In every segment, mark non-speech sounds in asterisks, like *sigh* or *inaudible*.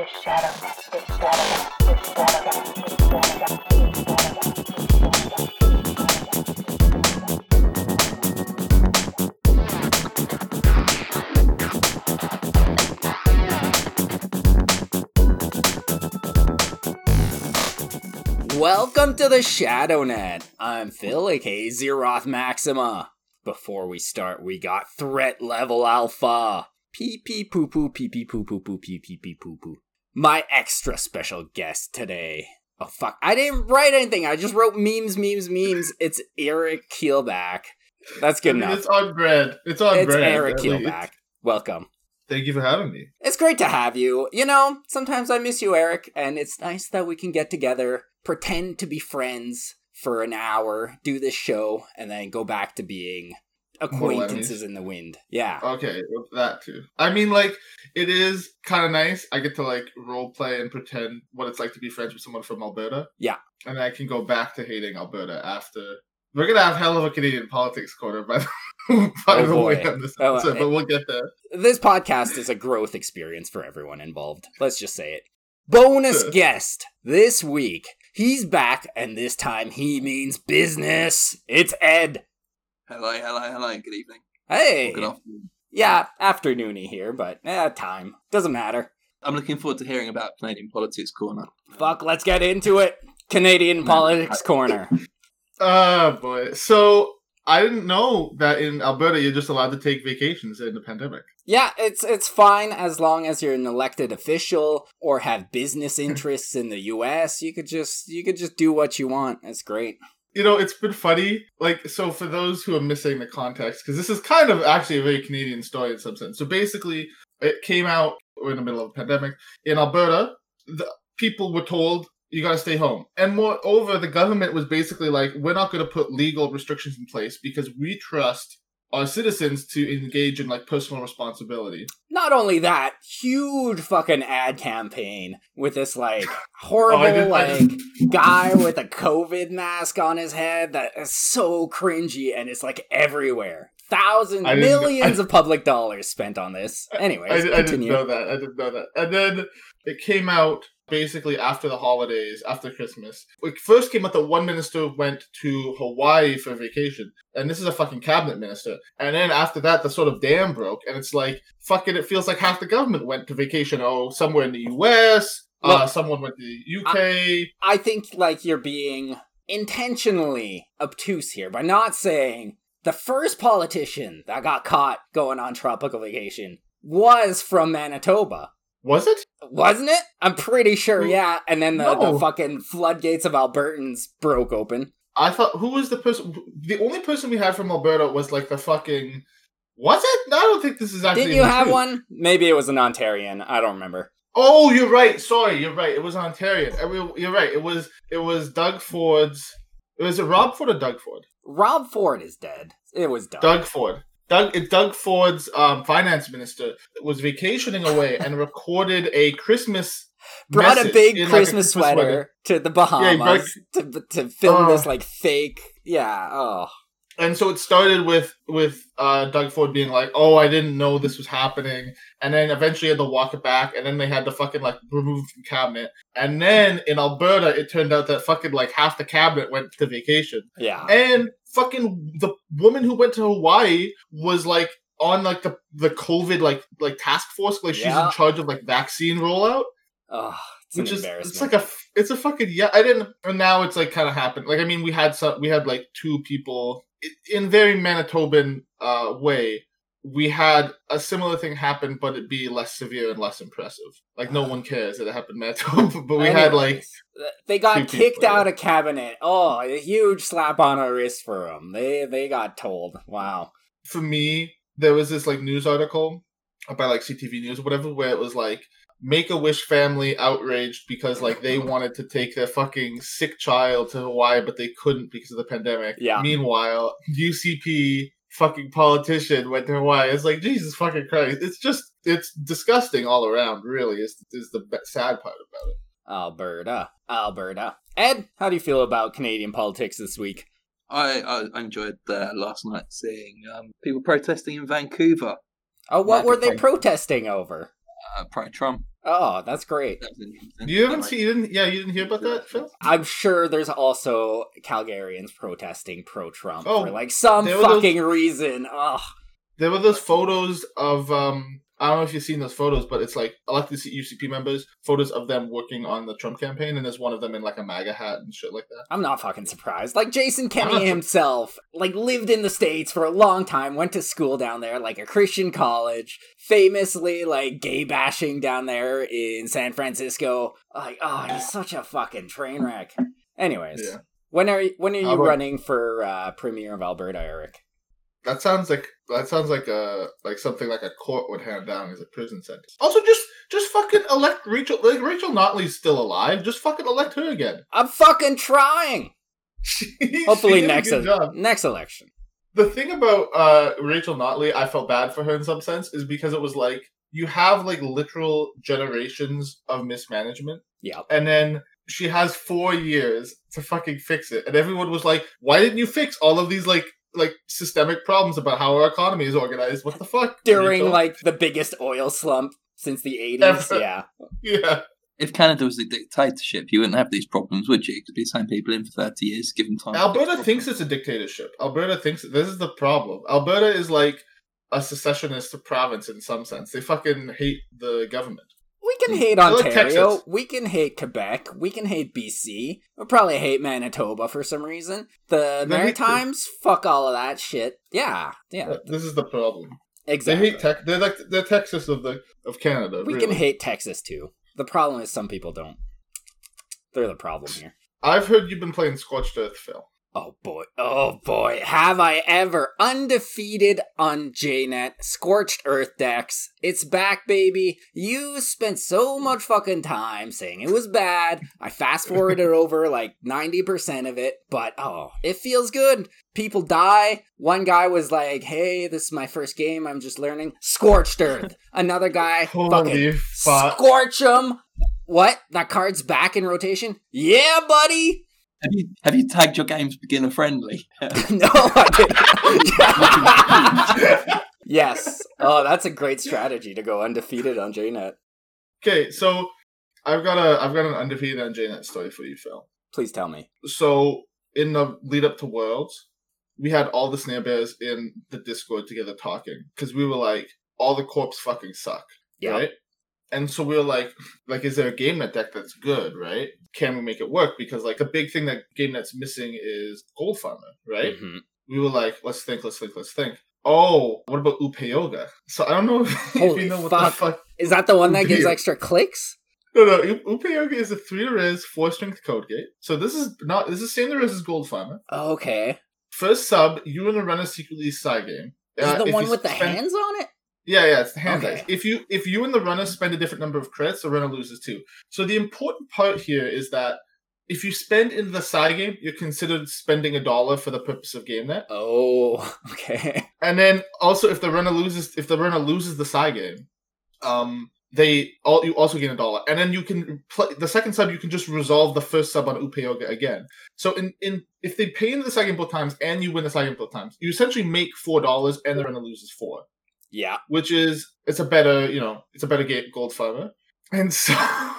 Welcome to the ShadowNet. I'm Phil, aka Zeroth Maxima. Before we start, we got threat level alpha. Pee pee poo poo pee pee poo poo poo pee pee poo poo. My extra special guest today. Oh fuck! I didn't write anything. I just wrote memes, memes, memes. It's Eric Keelback. That's good I mean, enough. It's on bread. It's on bread. It's bread. Eric at least. Keelback. Welcome. Thank you for having me. It's great to have you. You know, sometimes I miss you, Eric, and it's nice that we can get together, pretend to be friends for an hour, do this show, and then go back to being acquaintances in the wind. Yeah. Okay, that too. I mean, like, it is kind of nice. I get to like role play and pretend what it's like to be friends with someone from Alberta. Yeah. and I can go back to hating Alberta after. We're gonna have hell of a Canadian politics corner by the, *laughs* by Oh, the way on this Oh, episode, eh. but we'll get there. This podcast is a growth experience for everyone involved. Let's just say it. Bonus Sure. guest this week. He's back, and this time he means business. It's Ed. Hello, hello, hello. Good evening. Hey. Or good afternoon. Yeah, afternoony here, but eh, time. Doesn't matter. I'm looking forward to hearing about Canadian politics corner. Fuck, let's get into it. Canadian Man, Politics I- Corner. Oh *laughs* boy! So I didn't know that in Alberta you're just allowed to take vacations in the pandemic. Yeah, it's it's fine as long as you're an elected official or have business *laughs* interests in the US. You could just you could just do what you want. It's great. You know, it's been funny. Like, so for those who are missing the context, because this is kind of actually a very Canadian story in some sense. So basically, it came out we're in the middle of a pandemic in Alberta. The people were told you got to stay home, and moreover, the government was basically like, we're not going to put legal restrictions in place because we trust our citizens to engage in like personal responsibility. Not only that, huge fucking ad campaign with this like *laughs* oh, horrible Oh, like guy with a COVID mask on his head that is so cringy and it's like everywhere. Thousands, I millions of public dollars spent on this. Anyway, I, I didn't know that. I didn't know that. And then it came out basically after the holidays, after Christmas. It first came out that one minister went to Hawaii for vacation. And this is a fucking cabinet minister. And then after that, the sort of dam broke. And it's like, fucking, it feels like half the government went to vacation. Oh, somewhere in the US. uh, someone went to the UK. I think like you're being intentionally obtuse here by not saying the first politician that got caught going on tropical vacation was from Manitoba. Was it? Wasn't it? I'm pretty sure, yeah. And then the, the fucking floodgates of Albertans broke open. I thought, who was the person? The only person we had from Alberta was like the fucking. Was it? No, I don't think this is actually. Didn't you have true. one? Maybe it was an Ontarian. I don't remember. Oh, you're right. Sorry, you're right. It was Ontario. I You're right. It was it was Doug Ford's. It was it Rob Ford or Doug Ford? Rob Ford is dead. It was Doug. Doug Ford. Doug Doug Ford's um, finance minister was vacationing away and recorded a Christmas. Brought a big in, like, a Christmas, sweater, to the Bahamas to, to film Oh. this like fake. Yeah. Oh. And so it started with with uh, Doug Ford being like, "Oh, I didn't know this was happening," and then eventually had to walk it back, and then they had to fucking like remove from cabinet, and then in Alberta, it turned out that fucking like half the cabinet went to vacation. Yeah. And fucking the woman who went to Hawaii was like on like the the COVID like like task force, like she's Yeah. in charge of like vaccine rollout, Oh, it's which is it's like a it's a fucking yeah. I didn't, and now it's like kind of happened. Like I mean, we had some we had like two people in very Manitoban uh way. We had a similar thing happen, but it be less severe and less impressive. Like no one cares that it happened in Manitoba, *laughs* but we had like they got kicked out of cabinet. Oh, a huge slap on the wrist for them. They they got told. Wow. for me, there was this like news article by like CTV News or whatever, where it was like Make a Wish family outraged because like they wanted to take their fucking sick child to Hawaii, but they couldn't because of the pandemic. Yeah. Meanwhile, UCP fucking politician went to Hawaii. It's like Jesus fucking Christ. It's just it's disgusting all around. Really, is is the sad part about it. Alberta. Alberta. Ed, how do you feel about Canadian politics this week? I, I enjoyed uh, last night seeing um, people protesting in Vancouver. Oh, what were they protesting over? Uh, Pride Trump. Oh, that's great. That was interesting. You haven't seen? You didn't? Yeah, you didn't hear about that, Phil? I'm sure there's also Calgarians protesting pro Trump Oh, for like some there were those- fucking reason. Ugh. There were those photos of um. I don't know if you've seen those photos, but it's like elected UCP members, photos of them working on the Trump campaign, and there's one of them in like a MAGA hat and shit like that. I'm not fucking surprised. Like Jason *laughs* Kenney himself, like lived in the states for a long time, went to school down there, like a Christian college, famously like gay bashing down there in San Francisco. Like, oh, he's such a fucking train wreck. Anyways, Yeah. when are when are you about- running for uh, premier of Alberta, Eric? That sounds like that sounds like a like something like a court would hand down as a prison sentence. Also, just just fucking elect Rachel. Like Rachel Notley's still alive. Just fucking elect her again. I'm fucking trying. *laughs* She Hopefully a next job. next election. The thing about uh, Rachel Notley, I felt bad for her in some sense, is because it was like you have like literal generations of mismanagement, Yeah. and then she has four years to fucking fix it, and everyone was like, "Why didn't you fix all of these like like systemic problems about how our economy is organized? What the fuck?" During like the biggest oil slump since the 80s. Yeah. *laughs* yeah, If Canada was a dictatorship, you wouldn't have these problems, would you? Could be same people in for 30 years, give them time. Alberta thinks it's a dictatorship. Alberta thinks this is the problem. Alberta is like a secessionist province in some sense. They fucking hate the government. We can mm. hate I like Ontario. We can hate Quebec. We can hate BC. We'll probably hate Manitoba for some reason. The They Maritimes, fuck all of that shit. Yeah, yeah, uh, This is the problem. exactly. They hate tech. They're like the Texas of the of Canada. we really. can hate Texas too. The problem is some people don't. They're the problem here. I've heard you've been playing Scorched Earth, Phil. Oh boy, oh boy, have I ever undefeated on JNet Scorched Earth decks? It's back, baby. You spent so much fucking time saying it was bad. I fast forwarded over like 90% of it, but oh, it feels good. People die. One guy was like, hey, this is my first game. I'm just learning. Scorched Earth. Another guy, *laughs* fucking fuck! scorch him. What? That card's back in rotation? Yeah, buddy. Have you have you tagged your games beginner friendly? *laughs* no, I didn't. *laughs* yes. Oh, that's a great strategy to go undefeated on JNet. Okay, so I've got a I've got an undefeated on JNet story for you, Phil. Please tell me. So in the lead up to Worlds, we had all the snare bears in the Discord together talking because we were like, all the corps fucking suck, Yeah. right? And so we were like, like, is there a game net deck that's good, right? Can we make it work? Because like the big thing that game net's missing is Gold Farmer, right? Mhm. we were like, let's think, let's think, let's think. Oh, what about Upayoga? So I don't know if, *laughs* if you know what fuck. the fuck. Is that the one that gives extra clicks? No, no, U- Upayoga is a three to res, four strength code gate. So this is not this is same res as Gold Farmer. Okay. First sub, you and the runner secretly side game. Is Uh, the one with the spend- hands on it? Yeah, yeah, it's the hand Okay. dice. If you if you and the runner spend a different number of credits, the runner loses two. So the important part here is that if you spend in the side game, you're considered spending a dollar for the purpose of game net. Oh, *laughs* okay. And then also, if the runner loses, if the runner loses the side game, um, they all you also gain a dollar, and then you can play the second sub. You can just resolve the first sub on Upayoga again. So in in if they pay into the side game both times and you win the side game both times, you essentially make four dollars, and the runner loses four, Yeah. which is it's a better you know it's a better game gold farmer. And so *laughs*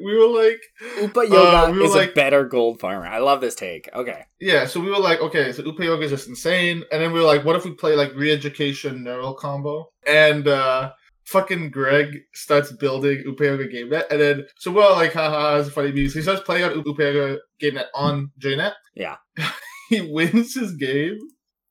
we were like, Upayoga Uh, we is like- a better gold farmer. I love this take. Okay. Yeah, so we were like, okay, so Upayoga is just insane. And then we were like, what if we play like re-education neural combo? And uh fucking Greg starts building Upayoga game net. And then so we're all like, haha, it's a funny. So he starts playing on Upayoga game net on JNet. Yeah. *laughs* he wins his game.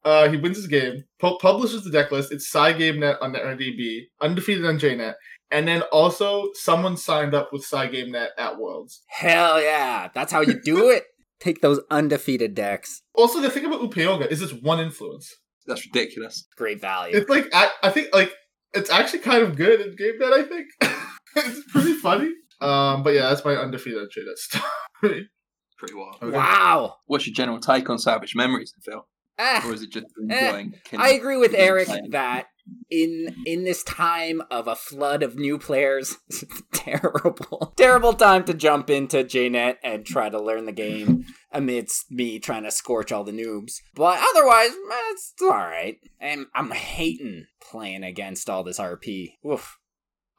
Uh, he wins his game, pu- publishes the deck list. It's Psi Game on the RDB, undefeated on JNet, and then also someone signed up with Psi Game at Worlds. Hell yeah. That's how you do *laughs* it. Take those undefeated decks. Also, the thing about Upayoga is it's one influence. That's ridiculous. Great value. It's like I, I think like it's actually kind of good in game net. I think *laughs* it's pretty funny. Um, but yeah, that's my undefeated trade story. Pretty wild. Okay. Wow. What's your general take on Salvaged Memories, Phil? Ah. Or is it just Eh, enjoying? Ken- I agree with Eric playing? that in in this time of a flood of new players, *laughs* terrible, terrible time to jump into JNet and try to learn the game amidst me trying to scorch all the noobs. But otherwise, eh, it's all right. And I'm hating playing against all this RP. Oof.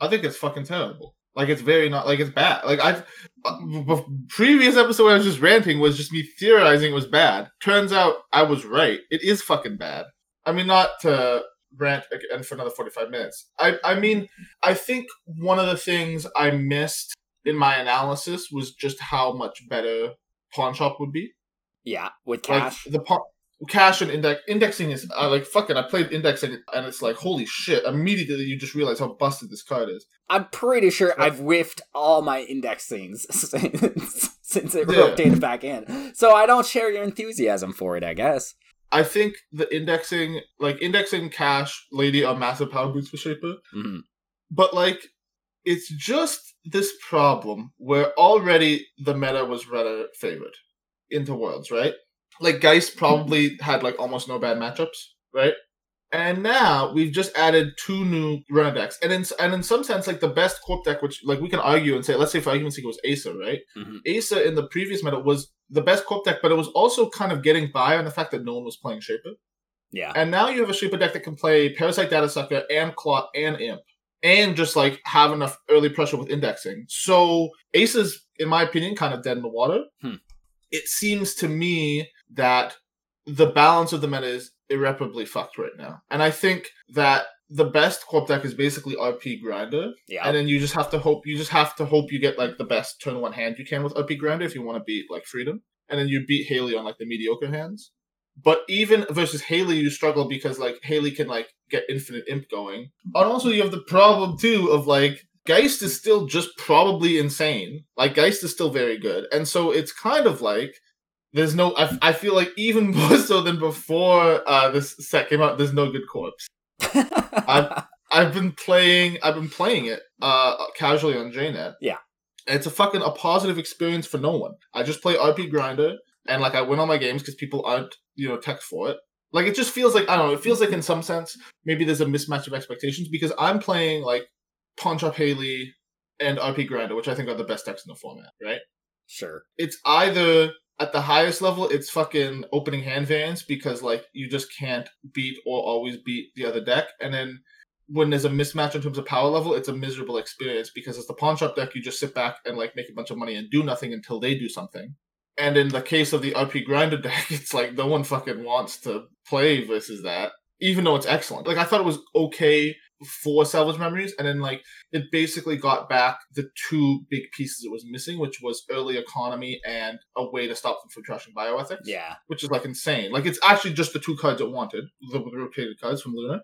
I think it's fucking terrible. Like it's very not like it's bad. Like I've uh, b- previous episode where I was just ranting was just me theorizing it was bad. Turns out I was right. It is fucking bad. I mean, not to rant again for another forty five minutes. I I mean, I think one of the things I missed in my analysis was just how much better pawn shop would be. Yeah, with Like Cache. the pawn. Cache and index indexing is uh, like fucking. I played indexing and it's like holy shit! Immediately you just realize how busted this card is. I'm pretty sure Yeah. I've whiffed all my index things *laughs* since, since it Yeah. rotated back in. So I don't share your enthusiasm for it, I guess. I think the indexing, like indexing Cache, lady are massive power boosts for Shaper, Mhm. but like it's just this problem where already the meta was rather favored into worlds, right? Like Geist probably had like almost no bad matchups, right? And now we've just added two new runner decks, and in and in some sense, like the best corp deck, which like we can argue and say, let's say for argument's sake, it was Acer, right? Mhm. Acer in the previous meta was the best corp deck, but it was also kind of getting by on the fact that no one was playing Shaper. Yeah. And now you have a Shaper deck that can play Parasite Data Sucker and Clot and Imp. And just like have enough early pressure with indexing. So is, in my opinion, kind of dead in the water. Hmm. It seems to me that the balance of the meta is irreparably fucked right now. And I think that the best corp deck is basically RP Grinder. Yeah. And then you just have to hope you just have to hope you get like the best turn one hand you can with RP Grinder if you want to beat like Freedom. And then you beat Hayley on like the mediocre hands. But even versus Hayley, you struggle because like Hayley can like get infinite imp going. And also you have the problem too of like Geist is still just probably insane. Like Geist is still very good. And so it's kind of like there's no I, I feel like even *laughs* more so than before uh this set came out, there's no good corpse. I've I've been playing I've been playing it uh casually on JNet. Yeah. And it's a fucking a positive experience for no one. I just play RP grinder and like I win all my games because people aren't, you know, tech for it. Like it just feels like I don't know, it feels like in some sense maybe there's a mismatch of expectations because I'm playing like Pawn Shop Hayley and RP Grinder, which I think are the best decks in the format, right? sure. it's either at the highest level it's fucking opening hand variance because like you just can't beat or always beat the other deck. And then when there's a mismatch in terms of power level it's a miserable experience because it's the pawn shop deck. You just sit back and like make a bunch of money and do nothing until they do something. And in the case of the rp grinder *laughs* deck it's like no one fucking wants to play versus that even though it's excellent. Like i thought it was okay for Salvaged Memories and then like it basically got back the two big pieces it was missing, which was early economy and a way to stop them from trashing bioethics. Yeah. Which is like insane. Like it's actually just the two cards it wanted, the, the rotated cards from Luna.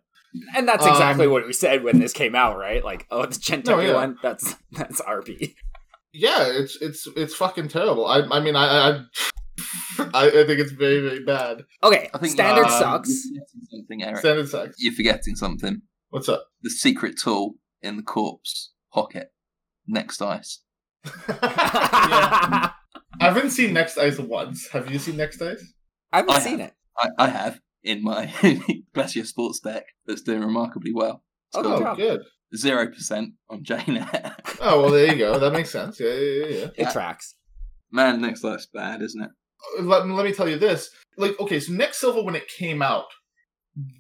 And that's exactly Um, what we said when this came out, right? Like, oh, the Jinteki No, yeah. one, that's *laughs* that's RP. Yeah, it's it's it's fucking terrible. I I mean I I I, *laughs* I think it's very very bad. Okay, I think standard um, sucks. You're forgetting something, Eric. Standard sucks. You're forgetting something. What's up? The secret tool in the corpse pocket. Next ice. *laughs* yeah. I haven't seen Next Ice once. Have you seen Next Ice? I haven't I seen have. it. I, I have in my *laughs* Glacier Sports deck that's doing remarkably well. It's Oh, good zero percent on JNet. *laughs* Oh well, there you go. That makes sense. Yeah, yeah, yeah. yeah. It tracks. Man, next life's bad, isn't it? Uh, let, let me tell you this. Like, okay, so Next Silver when it came out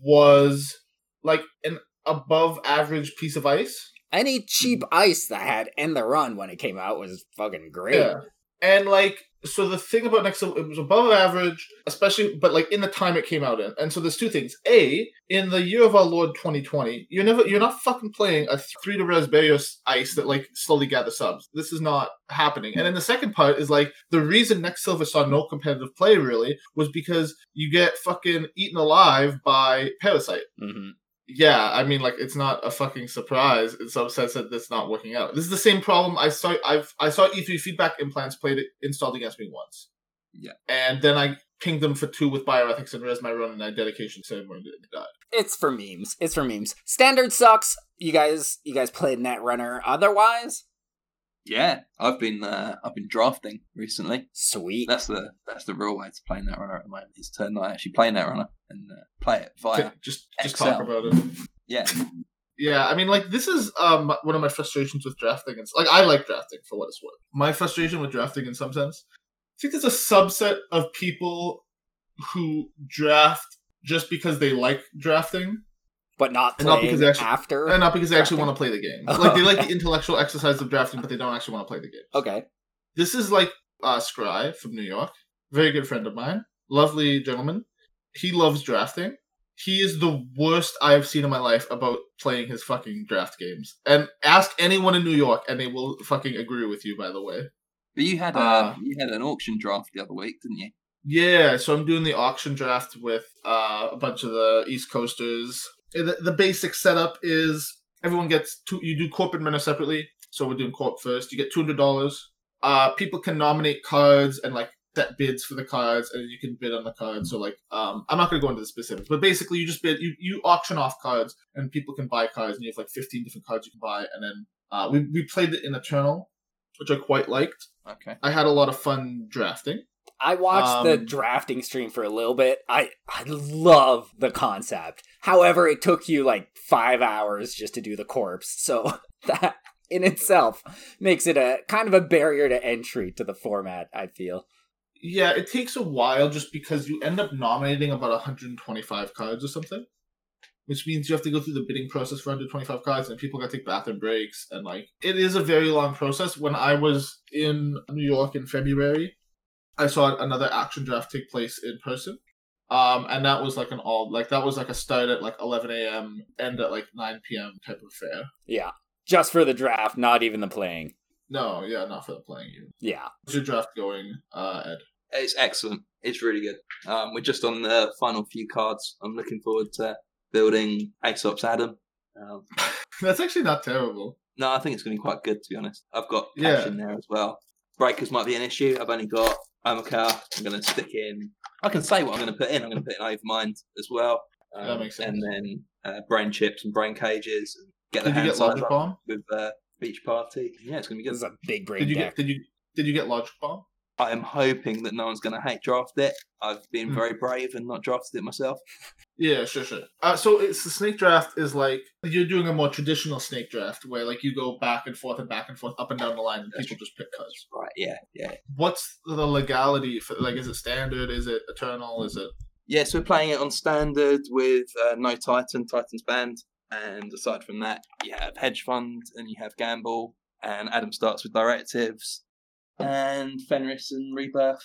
was like an above average piece of ice. Any cheap ice that had End the Run when it came out was fucking great. Yeah. And like so the thing about Next Silver it was above average, especially but like in the time it came out in. And so there's two things. A, in the year of our Lord 2020, you're never you're not fucking playing a three to res barrier ice that like slowly gather subs. This is not happening. And then the second part is like the reason Next Silver saw no competitive play really was because you get fucking eaten alive by Parasite. hmm Yeah, I mean, like it's not a fucking surprise in some sense that it's not working out. This is the same problem I saw. I've I saw E3 feedback implants played it installed against me once. Yeah. and then I pinged them for two with bioethics and res my run, and I dedication ceremony and died. It's for memes. It's for memes. Standard sucks. You guys, you guys played Netrunner. Otherwise, Yeah, I've been uh, I've been drafting recently. sweet. That's the that's the real way to play Netrunner at the moment. Is to not actually play Netrunner and uh, play it via just just Excel. talk about it. yeah. Yeah, I mean, like this is um one of my frustrations with drafting. It's like I like drafting for what it's worth. My frustration with drafting, in some sense, I think there's a subset of people who draft just because they like drafting, but not And not because they actually- after. And not because they actually want to play the game. Like they like the *laughs* intellectual exercise of drafting, but they don't actually want to play the game. okay. This is like uh, Scry from New York, very good friend of mine, lovely gentleman. He loves drafting. He is the worst I have seen in my life about playing his fucking draft games. And ask anyone in New York, and they will fucking agree with you. By the way, But you had a Uh, you had an auction draft the other week, didn't you? yeah. So I'm doing the auction draft with uh, a bunch of the East Coasters. The, the basic setup is everyone gets two. You do corp and runner separately. So we're doing corp first. You get two hundred dollars. Uh, people can nominate cards and like set bids for the cards, and you can bid on the cards. So like, um, I'm not going to go into the specifics, but basically, you just bid. You you auction off cards, and people can buy cards, and you have like 15 different cards you can buy, and then uh, we we played it in Eternal, which I quite liked. Okay. I had a lot of fun drafting. I watched the Um, drafting stream for a little bit. I I love the concept. However, it took you like five hours just to do the corpse, so *laughs* that in itself makes it a kind of a barrier to entry to the format. I feel. Yeah, it takes a while just because you end up nominating about 125 cards or something. Which means you have to go through the bidding process for 125 cards, and people got to take bathroom breaks, and like it is a very long process. When I was in New York in February, I saw another action draft take place in person, um, and that was like an all like that was like a start at like 11 a.m. end at like 9 p.m. type of affair. Yeah, just for the draft, not even the playing. No, yeah, not for the playing. You. Yeah, How's your draft going, uh, Ed? It's excellent. It's really good. Um, we're just on the final few cards. I'm looking forward to building Aesop's Adam. Um, *laughs* That's actually not terrible. no, I think it's going to be quite good, to be honest. I've got Cache Yeah. in there as well. Breakers might be an issue. I've only got Omakar. I'm going to stick in. I can say what I'm going to put in. I'm going to put in Overmind as well. Um, That makes sense. And then uh, brain chips and brain cages. And get the Did you hand get size Logic Bomb? with uh, each party. Yeah, it's going to be this good. is a big brain Did you deck. get? Did you? Did you get Logic Bomb? I am hoping that no one's going to hate draft it. I've been Hmm. very brave and not drafted it myself. Yeah, sure, sure. Uh, so it's the snake draft is like you're doing a more traditional snake draft where like you go back and forth and back and forth up and down the line and people just pick cards. Right? Yeah, yeah. What's the legality for like? Is it standard? Is it eternal? Is it? Yeah, so we're playing it on standard with uh, no Titan, Titan's banned. And aside from that, you have Hedge Fund and you have Gamble. And Adam starts with Directives. And Fenris and Rebirth.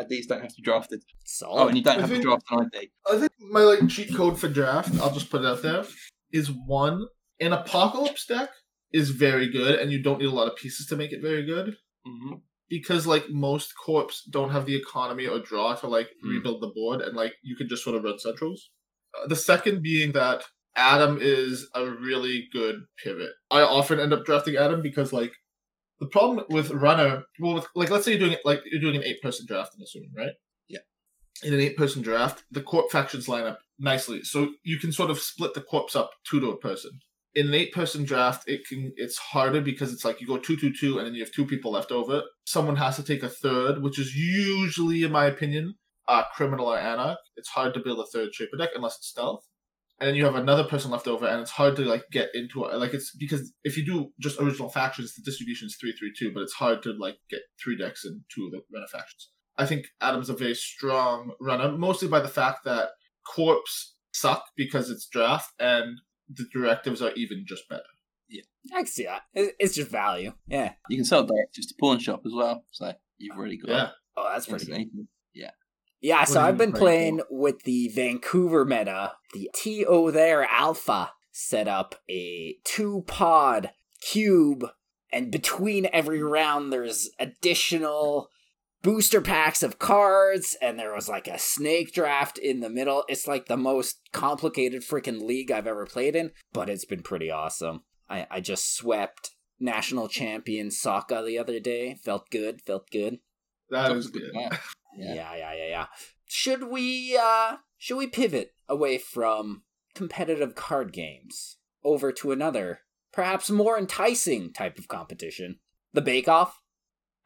IDs don't have to be drafted. Solid. Oh, and you don't I have to draft an ID. I think my like cheat code for draft. I'll just put it out there. Is one an apocalypse deck is very good, and you don't need a lot of pieces to make it very good. Mm-hmm. because like most corps don't have the economy or draw to like Hmm. rebuild the board and like you can just sort of run centrals uh, the second being that adam is a really good pivot i often end up drafting adam because like the problem with runner well with, like let's say you're doing it like you're doing an eight person draft i'm assuming right? Yeah. in an eight person draft the corp factions line up nicely. So you can sort of split the corpse up two to a person. In an eight person draft it can it's harder because it's like you go two two two and then you have two people left over. Someone has to take a third which is usually in my opinion uh criminal or anarch. It's hard to build a third shaper deck unless it's stealth and then you have another person left over and it's hard to like get into it like it's because if you do just original factions the distribution is three three two but it's hard to like get three decks and two of the runner factions i think adam's a very strong runner mostly by the fact that corpse suck because it's draft and the directives are even just better. Yeah, I can see that. It's just value. Yeah. You can sell Directives to Pawn Shop as well. So you've already got Yeah. Oh, that's pretty good. instant. Yeah, so I've been playing playing with the Vancouver meta. The TO there Alpha set up a two pod cube, and between every round, there's additional booster packs of cards, and there was like a snake draft in the middle. It's like the most complicated freaking league I've ever played in, but it's been pretty awesome. I, I just swept national champion Sokka the other day. Felt good, felt good. That That is was a good good. match. Yeah. Yeah. yeah, yeah, yeah, Should we uh should we pivot away from competitive card games over to another, perhaps more enticing type of competition? The Bake Off?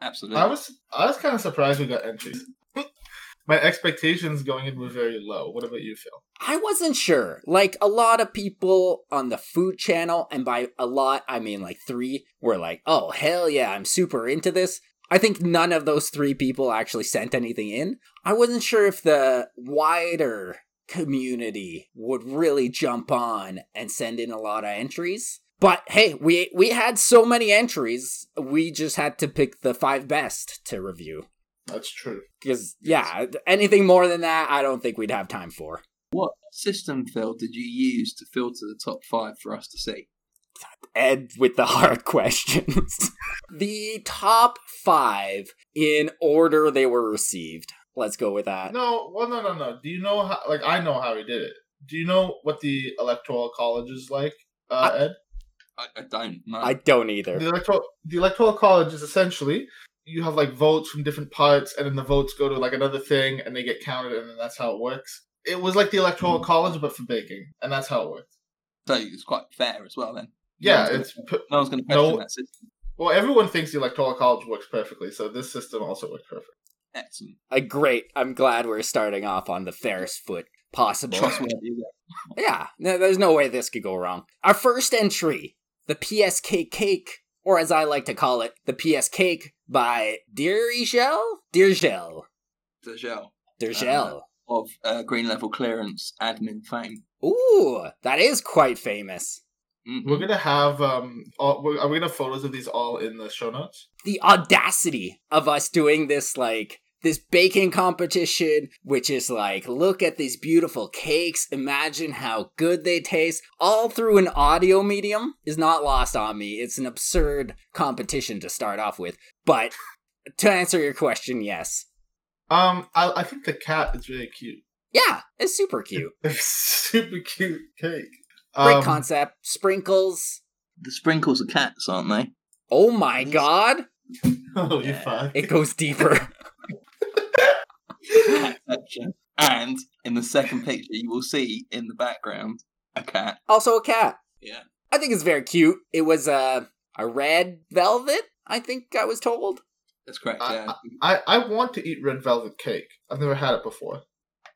Absolutely. I was I was kind of surprised we got entries. *laughs* My expectations going in were very low. What about you, Phil? I wasn't sure. Like a lot of people on the food channel, and by a lot I mean like three, were like, "Oh hell yeah, I'm super into this." I think none of those three people actually sent anything in. I wasn't sure if the wider community would really jump on and send in a lot of entries. But hey, we we had so many entries, we just had to pick the five best to review. That's true. Because yeah, anything more than that, I don't think we'd have time for. What system, Phil, did you use to filter the top five for us to see? Ed with the hard *laughs* questions. the top five in order they were received. Let's go with that. No, well, no, no, no. Do you know how? Like, I know how he did it. Do you know what the electoral college is like, uh, Ed? I, I don't know. I don't either. The electoral the electoral college is essentially you have like votes from different parts, and then the votes go to like another thing, and they get counted, and then that's how it works. It was like the electoral college, but for baking, and that's how it works. so it's quite fair as well then. Yeah, No it's gonna- No one's going to question No. that system. well, everyone thinks the electoral college works perfectly, so this system also works perfect. Excellent. Uh, great. I'm glad we're starting off on the fairest foot possible. Trustworthy. is? Yeah, no, there's no way this could go wrong. Our first entry, the PSK Cake, or as I like to call it, the PS Cake by Dirigel? Dirjel. The gel Dirjel. of uh, green level clearance admin fame. Ooh, that is quite famous. Mhm. We're gonna have um, all, we're, are we gonna have photos of these all in the show notes? The audacity of us doing this, like, this baking competition, which is like, look at these beautiful cakes, imagine how good they taste, all through an audio medium is not lost on me. It's an absurd competition to start off with. But to answer your question, yes. Um, I, I think the cat is really cute. Yeah, it's super cute. *laughs* It's super cute cake. Great Um, concept. Sprinkles. The sprinkles are cats, aren't they? Oh my god, *laughs* Oh, you Yeah. fuck. it goes deeper. *laughs* And in the second picture, you will see in the background a cat. also a cat. Yeah. I think it's very cute. It was a a red velvet. I think I was told. That's correct. I- Yeah. I, I want to eat red velvet cake. I've never had it before.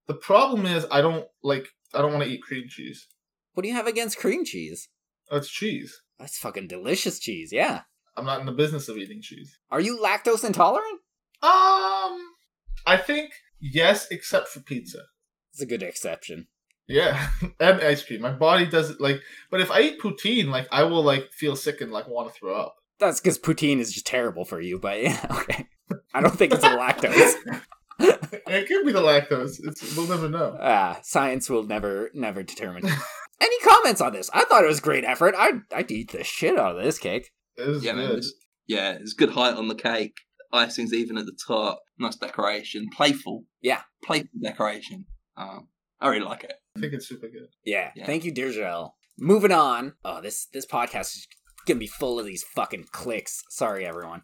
The problem is I don't like I don't want to eat cream cheese. What do you have against cream cheese? That's cheese. That's fucking delicious cheese. Yeah. I'm not in the business of eating cheese. Are you lactose intolerant? Um, I think yes, except for pizza. It's a good exception. Yeah, *laughs* and ice cream. My body doesn't like. But if I eat poutine, like I will like feel sick and like want to throw up. That's because poutine is just terrible for you. But *laughs* yeah, okay. I don't think it's a lactose. *laughs* it could be the lactose. It's, we'll never know. Ah, science will never, never determine. Any comments on this? I thought it was great effort. I'd, I'd eat the shit out of this cake. It was Yeah, man. good. It's, yeah, it's good height on the cake. Icing's even at the top. Nice decoration. Playful. Yeah. Playful decoration. Um, I really like it. I think it's super good. Yeah. Yeah. Thank you, Dirjel. Moving on. Oh, this this podcast is gonna be full of these fucking clicks. Sorry, everyone.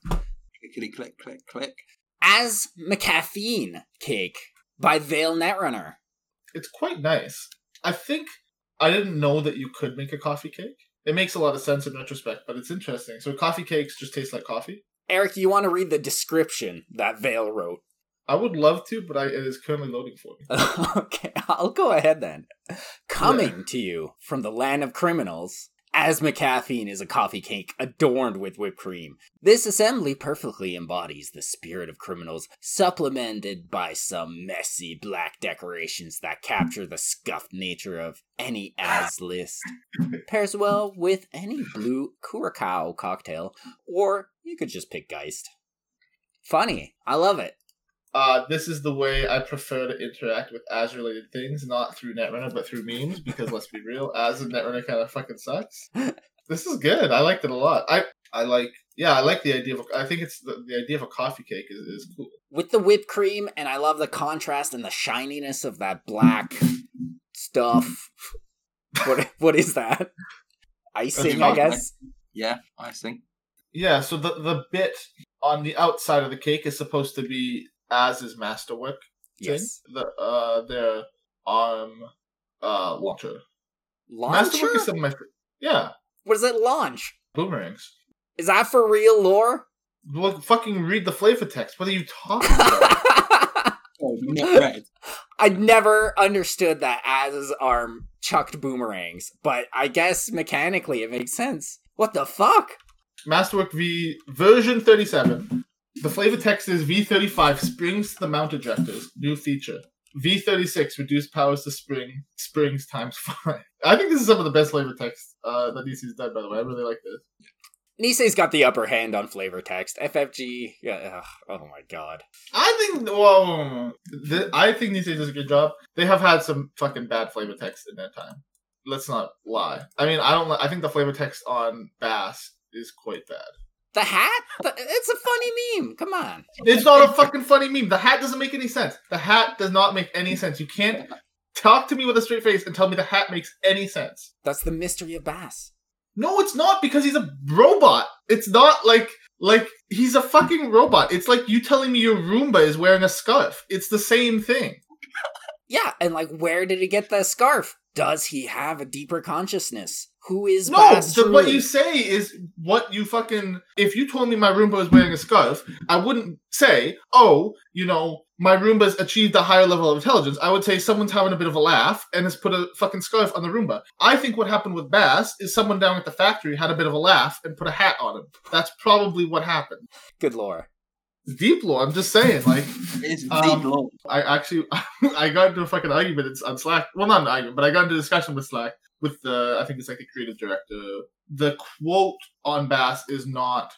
Clickety click, click, click. Az McCaffeine Cake by Vale Netrunner. It's quite nice. I think I didn't know that you could make a coffee cake. It makes a lot of sense in retrospect, but it's interesting. So coffee cakes just taste like coffee. Eric, you want to read the description that Vale wrote? I would love to, but I, it is currently loading for me. *laughs* okay, I'll go ahead then. Coming to you from the land of criminals, Az McCaffeine is a coffee cake adorned with whipped cream. This assembly perfectly embodies the spirit of criminals, supplemented by some messy black decorations that capture the scuffed nature of any Az list. Pairs well with any blue curacao cocktail, or you could just pick Geist. Funny, I love it. Uh, this is the way I prefer to interact with Az related things, not through Netrunner, but through memes, because let's be real, Az and Netrunner kind of fucking sucks. *laughs* This is good. I liked it a lot. I, I like, yeah, I like the idea of, a, I think it's the, the idea of a coffee cake is, is cool. with the whipped cream, and I love the contrast and the shininess of that black stuff. *laughs* what what is that? Icing, I chocolate. guess. Yeah, icing. Yeah, so the, the bit on the outside of the cake is supposed to be Az's masterwork. thing. Yes. The, uh, their arm, uh, launcher. Launcher. Masterwork is some of my, fa- yeah, What does it launch? boomerangs. Is that for real lore? Well, fucking read the flavor text. What are you talking about? *laughs* Oh, not red. I never understood that Az's arm chucked boomerangs, but I guess mechanically it makes sense. What the fuck? Masterwork V version 37. The flavor text is V35 springs to the mount ejectors. New feature. V36 reduced powers to spring springs times *laughs* five. I think this is some of the best flavor text uh, that DC's done. By the way, I really like this. Nisei's got the upper hand on flavor text. FFG, yeah, ugh, oh my god. I think well, the, I think Nisei does a good job. They have had some fucking bad flavor text in their time. Let's not lie. I mean, I don't. I think the flavor text on Bass is quite bad. The hat? It's a funny meme. Come on. It's not a fucking funny meme. The hat doesn't make any sense. The hat does not make any sense. You can't talk to me with a straight face and tell me the hat makes any sense. That's the mystery of Bass. No, it's not because he's a robot. It's not like like he's a fucking robot. It's like you telling me your Roomba is wearing a scarf. It's the same thing. Yeah, and like, where did he get the scarf? Does he have a deeper consciousness? Who is No, Bass? the, what you say is what you fucking. If you told me my Roomba is wearing a scarf, I wouldn't say, "Oh, you know, my Roomba's achieved a higher level of intelligence." I would say someone's having a bit of a laugh and has put a fucking scarf on the Roomba. I think what happened with Bass is someone down at the factory had a bit of a laugh and put a hat on him. That's probably what happened. Good lore. Deep lore. I'm just saying, like. It's Um, deep lore. I actually *laughs* I got into a fucking argument on Slack. Well, not an argument, but I got into a discussion with Slack with the I think it's like the creative director. The quote on Bass is not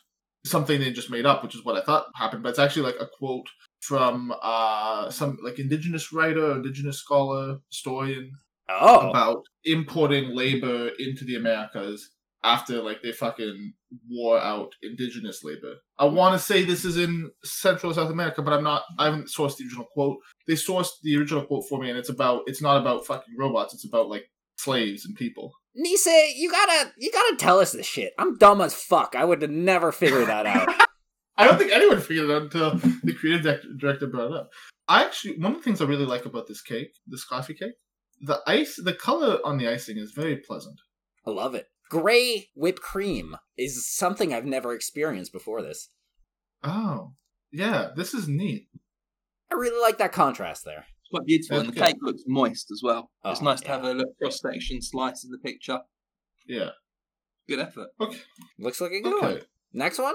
something they just made up, which is what I thought happened, but it's actually like a quote from uh some like indigenous writer, indigenous scholar, historian Oh, about importing labor into the Americas after like they fucking wore out indigenous labor. I want to say this is in Central South America, but I'm not. I haven't sourced the original quote. They sourced the original quote for me, and it's about. It's not about fucking robots. It's about like slaves and people. Nisei, you gotta, you gotta tell us this shit. I'm dumb as fuck. I would have never figured that out. *laughs* I don't think anyone figured it out until the creative director brought it up. I actually one of the things I really like about this cake, this coffee cake, the ice, the color on the icing is very pleasant. I love it. Gray whipped cream is something I've never experienced before this. Oh, yeah, this is neat. I really like that contrast there. It's quite beautiful, and the good. cake looks moist as well. it's Oh, nice to have a little cross section slice in the picture. Yeah. Good effort. Okay. Looks like a good one. Next one,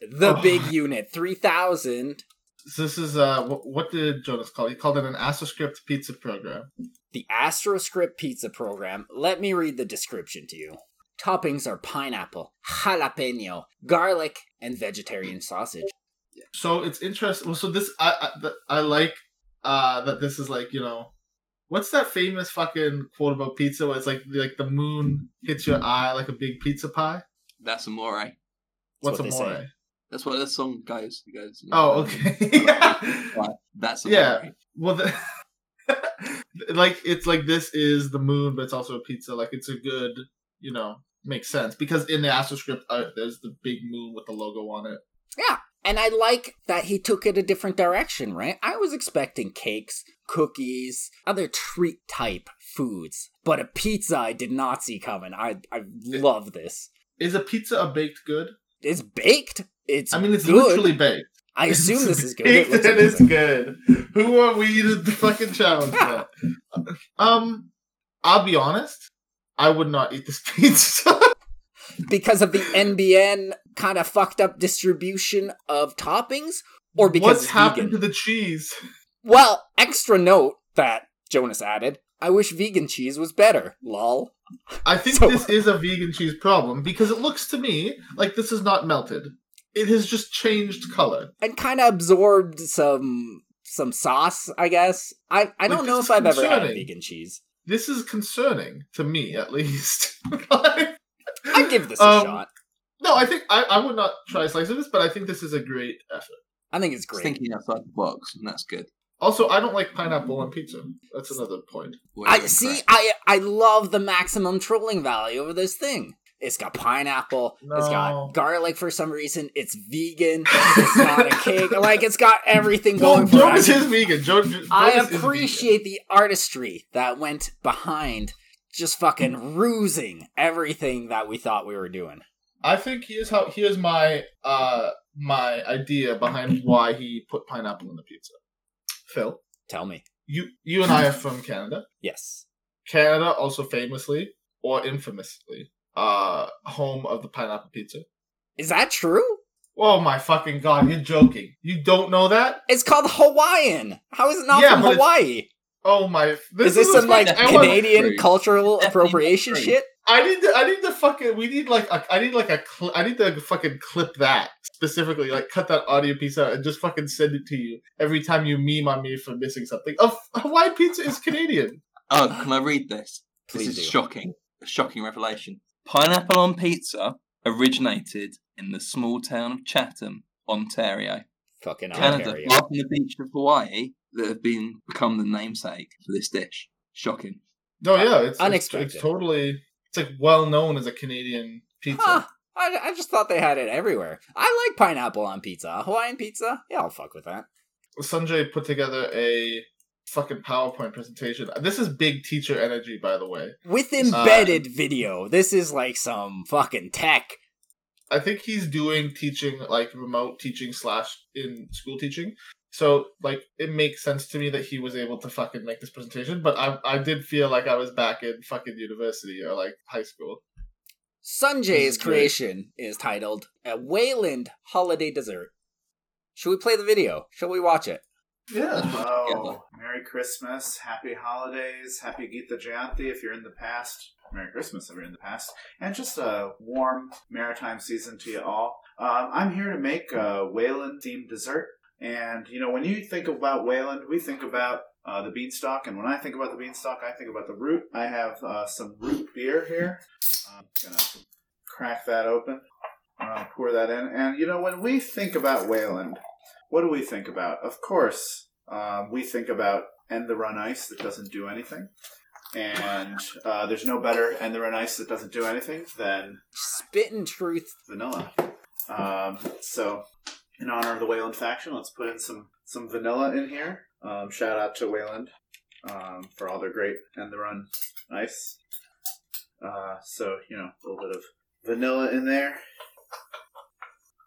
the Oh. big unit, three thousand. So this is uh, what, what did Jonas call it? He called it an AstroScript pizza program. The AstroScript pizza program. Let me read the description to you. Toppings are pineapple, jalapeno, garlic, and vegetarian sausage. So it's interesting. Well, so this I I, I like uh that this is like you know, what's that famous fucking quote about pizza? Where it's like like the moon hits your eye like a big pizza pie. That's amore. What's what a they more? say. That's what the song goes. It goes. Oh, okay. *laughs* *laughs* Right, That's amore. Yeah. well, the, *laughs* like it's like this is the moon, but it's also a pizza. Like it's a good, you know, makes sense because in the AstroScript uh, there's the big moon with the logo on it. Yeah, and I like that he took it a different direction, right? I was expecting cakes, cookies, other treat type foods, but a pizza I did not see coming. I I love this. Is a pizza a baked good? It's baked. It's I mean, it's good. literally baked. I assume this is *laughs* good. Baked It and it's good. Who are we to fucking challenge that? *laughs* Um, I'll be honest. I would not eat this *laughs* pizza. because of the NBN kind of fucked up distribution of toppings, or because what's happened vegan. to the cheese? Well, extra note that Jonas added. I wish vegan cheese was better. Lol. I think So- this is a vegan cheese problem because it looks to me like this is not melted. It has just changed color. and kind of absorbed some some sauce, I guess. I I don't know if I've ever had concerning. vegan cheese. This is concerning to me, at least. *laughs* Like- I'd give this a Um, shot. no, I think I, I would not try a slice of this, but I think this is a great effort. I think it's It's great. thinking outside the box, and that's good. Also, I don't like pineapple on pizza. That's another point. I incorrect. see. I I love the maximum trolling value of this thing. It's got pineapple. It's got garlic for some reason. It's vegan. *laughs* It's not a cake. Like it's got everything going for it. I Jonas is vegan. Jo- Jo- I Jonas is appreciate the artistry that went behind just fucking rusing everything that we thought we were doing. I think here's how here's my uh my idea behind why he put pineapple in the pizza. Phil, Tell me. you you and I are from Canada. Yes. Canada also famously or infamously uh home of the pineapple pizza. Is that true? Oh my fucking god, you're joking. You don't know that? It's called Hawaiian. How is it not Yeah, from Hawaii? Oh my Is this some like I Canadian cultural appropriation shit? I need to. I need to fucking. We need like. A, I need like a. Cl- I need to fucking clip that specifically. Like cut that audio piece out and just fucking send it to you every time you meme on me for missing something. Of Hawaii pizza is Canadian. Oh, can I read this? Please this is do. shocking. A shocking revelation. Pineapple on pizza originated in the small town of Chatham, Ontario. Fucking Canada, Ontario. far from the beach of Hawaii, that have been become the namesake for this dish. Shocking. No, yeah, it's it's, it's totally. It's like well known as a Canadian pizza. Huh. I, I just thought they had it everywhere. I like pineapple on pizza. Hawaiian pizza? Yeah, I'll fuck with that. Sanjay put together a fucking PowerPoint presentation. This is big teacher energy, by the way. With uh, embedded video. This is like some fucking tech. I think he's doing teaching like remote teaching slash in school teaching. So like it makes sense to me that he was able to fucking make this presentation, but I I did feel like I was back in fucking university or like high school. Sanjay's is great. creation is titled A Weyland Holiday Dessert. Should we play the video? Shall we watch it? *laughs* Yeah. Oh, Merry Christmas, Happy Holidays, Happy Gita Jayanti if you're in the past. Merry Christmas if you're in the past. And just a warm maritime season to you all. Um, I'm here to make a Weyland themed dessert. And, you know, when you think about Weyland, we think about uh, the beanstalk. And when I think about the beanstalk, I think about the root. I have uh, some root beer here. I'm going to crack that open, uh, pour that in. And, you know, when we think about Weyland, what do we think about? Of course, um, we think about end the run ice that doesn't do anything. And uh, there's no better end the run ice that doesn't do anything than Spittin' truth. vanilla. Um, so, in honor of the Weyland faction, let's put in some some vanilla in here. Um, shout out to Weyland um, for all their great end the run ice. Uh, so you know, a little bit of vanilla in there.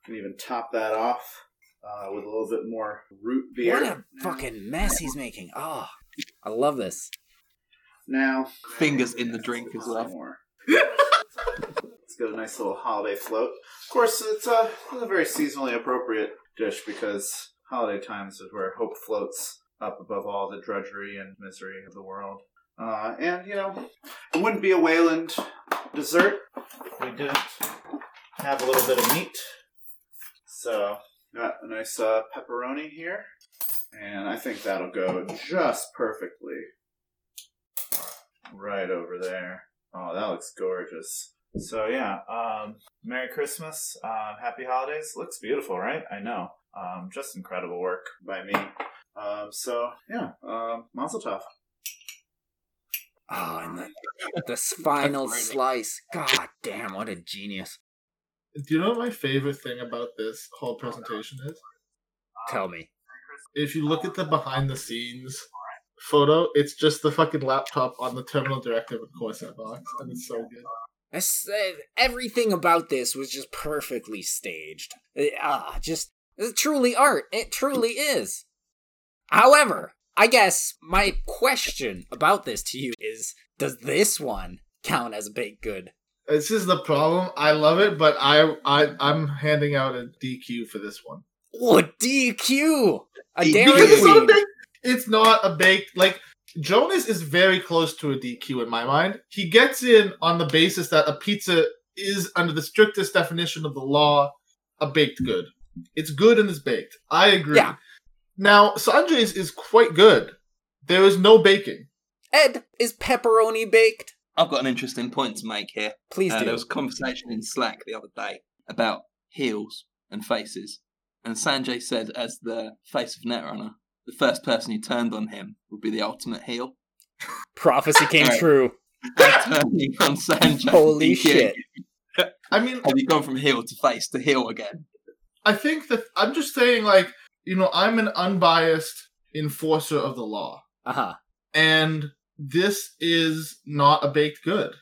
Can even top that off uh, with a little bit more root beer. What a fucking mess he's making. Oh, I love this. Now, Fingers in the drink as well. More. Let's get a nice little holiday float. Of course, it's a, it's a very seasonally appropriate dish because holiday times is where hope floats up above all the drudgery and misery of the world. Uh, and, you know, it wouldn't be a Weyland dessert if we didn't have a little bit of meat. So, got a nice uh, pepperoni here. And I think that'll go just perfectly right over there. Oh, that looks gorgeous. So yeah, um, Merry Christmas, uh, Happy Holidays. Looks beautiful, right? I know. Um, just incredible work by me. Um, so yeah, um, Mazel Tov. Oh, and the, *laughs* this final slice. God damn, what a genius. Do you know what my favorite thing about this whole presentation is? Tell me. If you look at the behind the scenes photo, it's just the fucking laptop on the terminal directive and Corsair box, and it's so good. I said everything about this was just perfectly staged. Uh, Ah, just it's truly art. It truly is. However, I guess my question about this to you is: Does this one count as a baked good? This is the problem. I love it, but I I I'm handing out a DQ for this one. Oh, DQ, a Because Dairy Because it's not a Queen. baked. It's not a baked like Jonas is very close to a DQ in my mind. He gets in on the basis that a pizza is, under the strictest definition of the law, a baked good. It's good and it's baked. I agree. Yeah. Now Sanjay's is quite good. There is no baking. Ed, is pepperoni baked? I've got an interesting point to make here. Please Uh, do. there was a conversation in Slack the other day about heels and faces. And Sanjay said, as the face of Netrunner, the first person who turned on him would be the ultimate heel. *laughs* Prophecy came Alright. true. Turning on Sanjay. Holy shit. I mean, Have you gone from heel to face to heel again? I think that I'm just saying, like, you know, I'm an unbiased enforcer of the law, Uh huh. and this is not a baked good.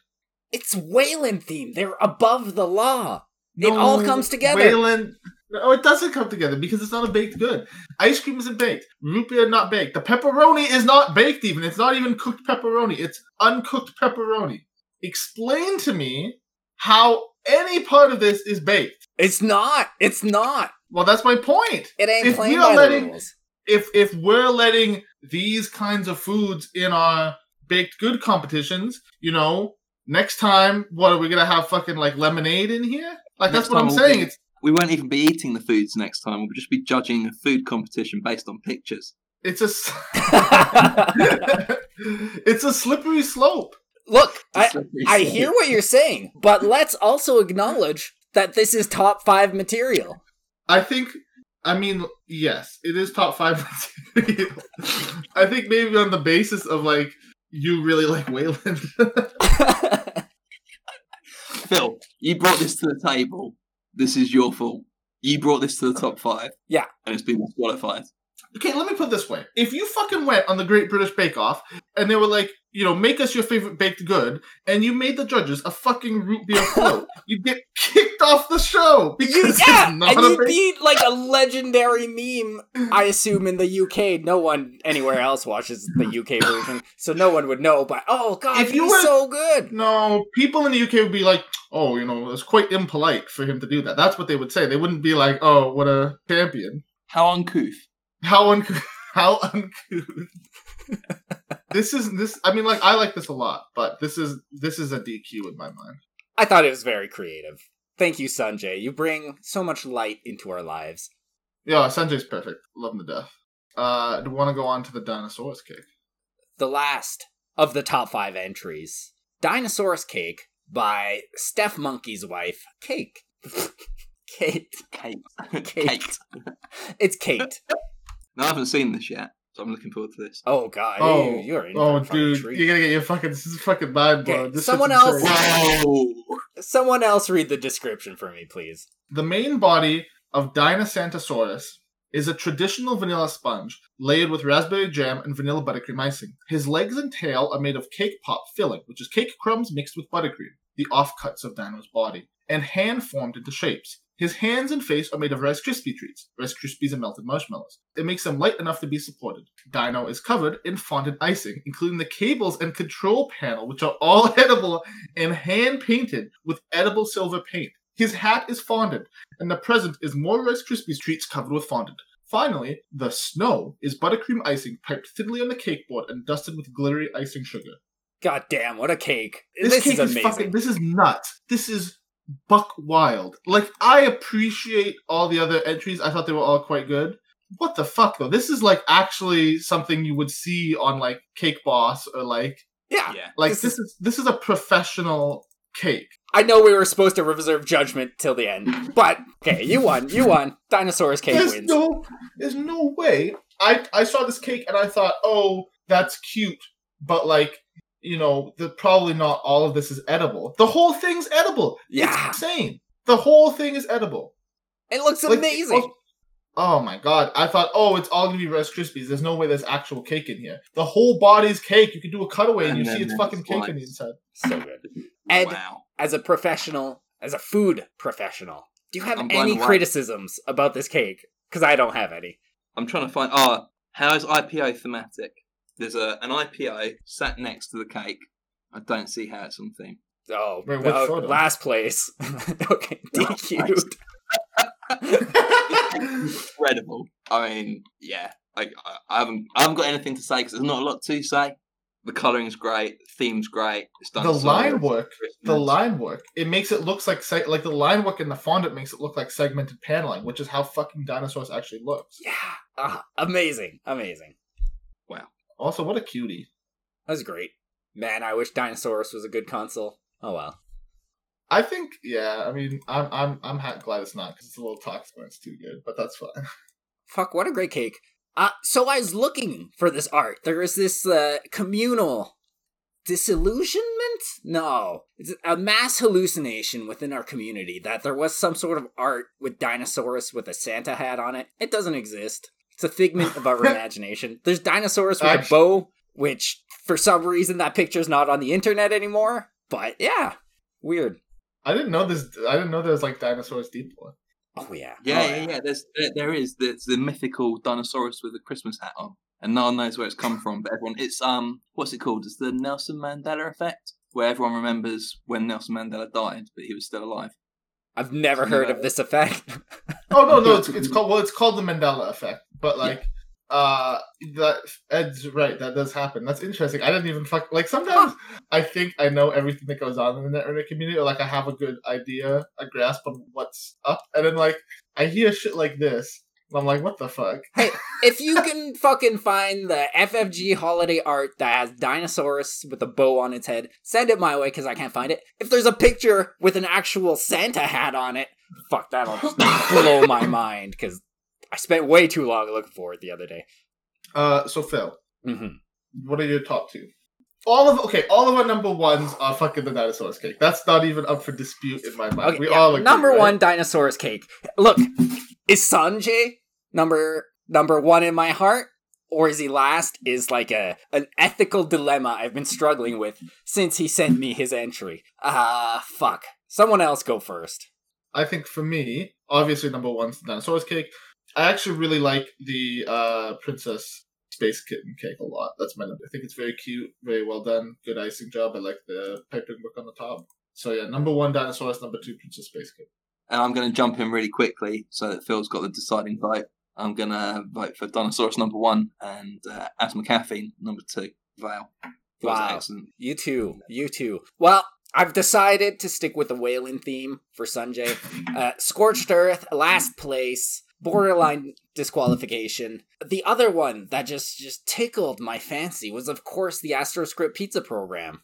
It's Wayland theme. They're above the law. It all comes together. Weyland, no, it doesn't come together because it's not a baked good. Ice cream isn't baked. Root beer not baked. The pepperoni is not baked. Even it's not even cooked pepperoni. It's uncooked pepperoni. Explain to me how any part of this is baked. It's not. It's not. Well, that's my point. It ain't If playing we are by letting- the rules. If if we're letting these kinds of foods in our baked good competitions, you know, next time what are we gonna have fucking like lemonade in here? Like Next that's what I'm we'll saying. be- It's We won't even be eating the foods next time. We'll just be judging a food competition based on pictures. it's a s- *laughs* *laughs* it's a slippery slope. Look, It's a I, slippery I slope. hear what you're saying, but let's also acknowledge that this is top five material. I think. I mean, yes, it is top five *laughs* material. I think maybe on the basis of like you really like Weyland. *laughs* Phil, you brought this to the table. This is your fault. You brought this to the top five. Yeah. And it's been disqualified. Okay, let me put it this way: if you fucking went on the Great British Bake Off and they were like, you know, make us your favorite baked good, and you made the judges a fucking root beer *laughs* float, you'd get kicked off the show because You, it's yeah, not and a you'd bake- be like a legendary meme. I assume in the UK, no one anywhere else watches the UK *laughs* version, so no one would know. But oh god, If you he's were- so good. No, people in the UK would be like, "Oh, you know, it's quite impolite for him to do that." That's what they would say. They wouldn't be like, "Oh, what a champion." How uncouth. How uncouth! *laughs* How uncouth! this is this. I mean, like, I like this a lot, but this is this is a DQ in my mind. I thought it was very creative. Thank you, Sanjay. You bring so much light into our lives. Yeah, Sanjay's perfect. Love him to death. Uh, do you want to go on to the dinosaurs cake? The last of the top five entries Dinosaurus Cake by Stephmonkey's wife, Cake. *laughs* Kate. Kate. Kate. Kate. It's Kate. No, I haven't seen this yet, so I'm looking forward to this. Oh, God. Oh, you, you're in Oh, for a fucking dude, treat. you're gonna get your fucking. This is fucking mind blown. Okay, someone else- Whoa! Someone else read the description for me, please. The main body of Dinosantosaurus is a traditional vanilla sponge layered with raspberry jam and vanilla buttercream icing. His legs and tail are made of cake pop filling, which is cake crumbs mixed with buttercream, the offcuts of Dino's body, and hand formed into shapes. His hands and face are made of Rice Krispie treats. Rice Krispies and melted marshmallows. It makes them light enough to be supported. Dino is covered in fondant icing, including the cables and control panel, which are all *laughs* edible and hand painted with edible silver paint. His hat is fondant, and the present is more Rice Krispies treats covered with fondant. Finally, the snow is buttercream icing piped thinly on the cake board and dusted with glittery icing sugar. God damn, what a cake. This, This, cake is is, amazing. fucking. This is nuts. This is buck wild. Like I appreciate all the other entries. I thought they were all quite good. What the fuck though? This is like actually something you would see on like Cake Boss or like yeah. Yeah. like This this, is this is a professional cake. I know we were supposed to reserve judgment till the end, but okay, you won. You won. Dinosaurus Cake There's wins. no, there's no way. I I saw this cake and I thought, oh, that's cute, but like, you know, the probably not all of this is edible. The whole thing's edible. Yeah. it's insane. The whole thing is edible. It looks Like, amazing. Oh, oh my god! I thought, oh, it's all gonna be Rice Krispies. There's no way there's actual cake in here. The whole body's cake. You can do a cutaway and, And you see it's fucking cake on the inside. So good. Ed, wow. as a professional, as a food professional, do you have I'm any away. criticisms about this cake? Because I don't have any. I'm trying to find. Ah, how is IPO thematic? There's a an IPO sat next to the cake. I don't see how it's on theme. Oh, Wait, what uh, last place. *laughs* okay, *laughs* Last DQ'd. *laughs* Incredible. I mean, yeah. I, I, I haven't I haven't got anything to say because there's not a lot to say. The coloring's great, the theme's great. It's done the so line well. work, the line work, it makes it looks like seg- like the line work in the fondant makes it look like segmented paneling, which is how fucking dinosaurs actually looks. Yeah. Ah, amazing. Amazing. Also, what a cutie. That was great. Man, I wish Dinosaurus was a good console. Oh well. I think, yeah. I mean, I'm I'm I'm glad it's not because it's a little toxic when it's too good, but that's fine. *laughs* Fuck, what a great cake. Uh, so I was looking for this art. There is this uh, communal disillusionment? No. It's a mass hallucination within our community that there was some sort of art with Dinosaurus with a Santa hat on it. It doesn't exist. It's a figment of our *laughs* imagination. There's Dinosaurus with a bow, which for some reason that picture's not on the internet anymore. But yeah, weird. I didn't know this. I didn't know there was like dinosaurs deep one. Oh yeah. Yeah, Oh, yeah, yeah. There's there, there is there's the mythical Dinosaurus with a Christmas hat on, and no one knows where it's come from. But everyone, it's um, what's it called? It's the Nelson Mandela effect. where everyone remembers when Nelson Mandela died, but he was still alive. I've never Something heard like of this effect. Oh no, no, it's, *laughs* it's called well, it's called the Mandela effect. But like, uh, that Ed's right. That does happen. That's interesting. I didn't even fuck. Like sometimes I think I know everything that goes on in the internet community, or like I have a good idea, a grasp of what's up, and then like I hear shit like this, and I'm like, what the fuck? hey, *laughs* if you can fucking find the FFG holiday art that has Dinosaurus with a bow on its head, send it my way because I can't find it. If there's a picture with an actual Santa hat on it, fuck, that'll just *laughs* blow my mind because I spent way too long looking for it the other day. Uh, so Phil, hmm what are your top two? All of okay, all of our number ones are fucking the Dinosaurus cake. That's not even up for dispute in my mind. Okay, we yeah, all agree, number right? one, Dinosaurus cake. Look, is Sanjay number number one in my heart, or is he last? Is like a an ethical dilemma I've been struggling with since he sent me his entry. Ah, fuck. Someone else go first. I think for me, obviously number one's the Dinosaurus cake. I actually really like the uh, princess space kitten cake a lot. That's my number. I think it's very cute, very well done, good icing job. I like the piping work on the top. So yeah, number one Dinosaurus, number two princess space kitten. And I'm going to jump in really quickly so that Phil's got the deciding vote. I'm going to vote for Dinosaurus number one and uh, Az McCaffeine number two. Vale. Wow. excellent. You too. You too. Well, I've decided to stick with the Weyland theme for Sanjay. Uh, Scorched Earth, last place, borderline disqualification. The other one that just just tickled my fancy was, of course, the AstroScript Pizza program.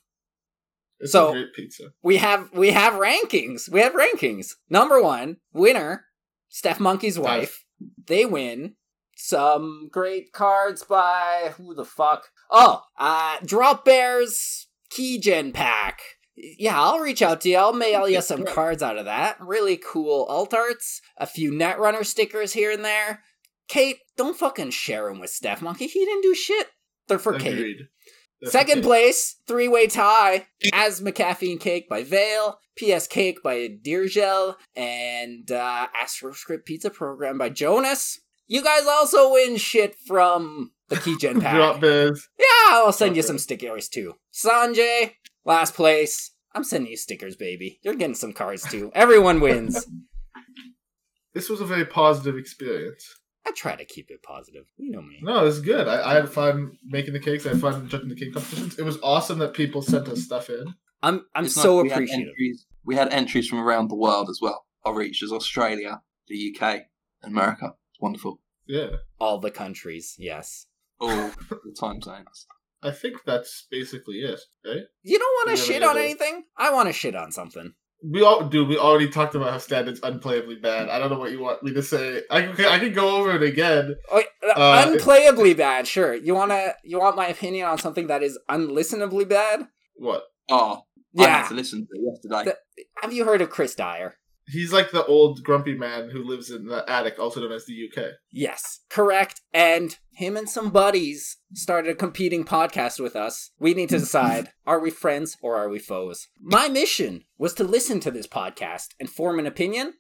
It's So- pizza. We have we have rankings. We have rankings. Number one winner, Stephmonkey's wife. They win some great cards by who the fuck? Oh, uh, Drop Bears Keygen pack. Yeah, I'll reach out to you. I'll mail you some cards out of that. Really cool alt arts. A few Netrunner stickers here and there. Kate, don't fucking share them with Stephmonkey. He didn't do shit. They're for Kate. Agreed. That's Second okay. place, three way tie, Az McCaffeine Cake by Vale, PSK Cake by Dirjel, and uh, AstroScript Pizza Program by Jonas. You guys also win shit from the Keygen *laughs* pack. Drop biz. Yeah, I'll send you Okay. some stickers too. Sanjay, last place. I'm sending you stickers, baby. You're getting some cards too. Everyone wins. *laughs* This was a very positive experience. I try to keep it positive. You know me. No, it was good. I, I had fun making the cakes. I had fun judging the cake competitions. It was awesome that people sent us stuff in. I'm I'm It's so nice we had appreciative. entries- We had entries from around the world as well. Our reach is Australia, the UK, and America. It's wonderful. Yeah. All the countries, yes. All the time zones. I think that's basically it, right? You don't want to shit on anything? I want to shit on something. We all do. We already talked about how standards unplayably bad. I don't know what you want me to say. I can, I can go over it again. Oh, uh, Uh, unplayably bad, sure. You wanna you want my opinion on something that is unlistenably bad? What? Oh, I Yeah. had to listen to it yesterday. The- Have you heard of Chris Dyer? He's like the old grumpy man who lives in the attic, also known as the UK. Yes, correct. And him and some buddies started a competing podcast with us. We need to decide *laughs* are we friends or are we foes? My mission was to listen to this podcast and form an opinion.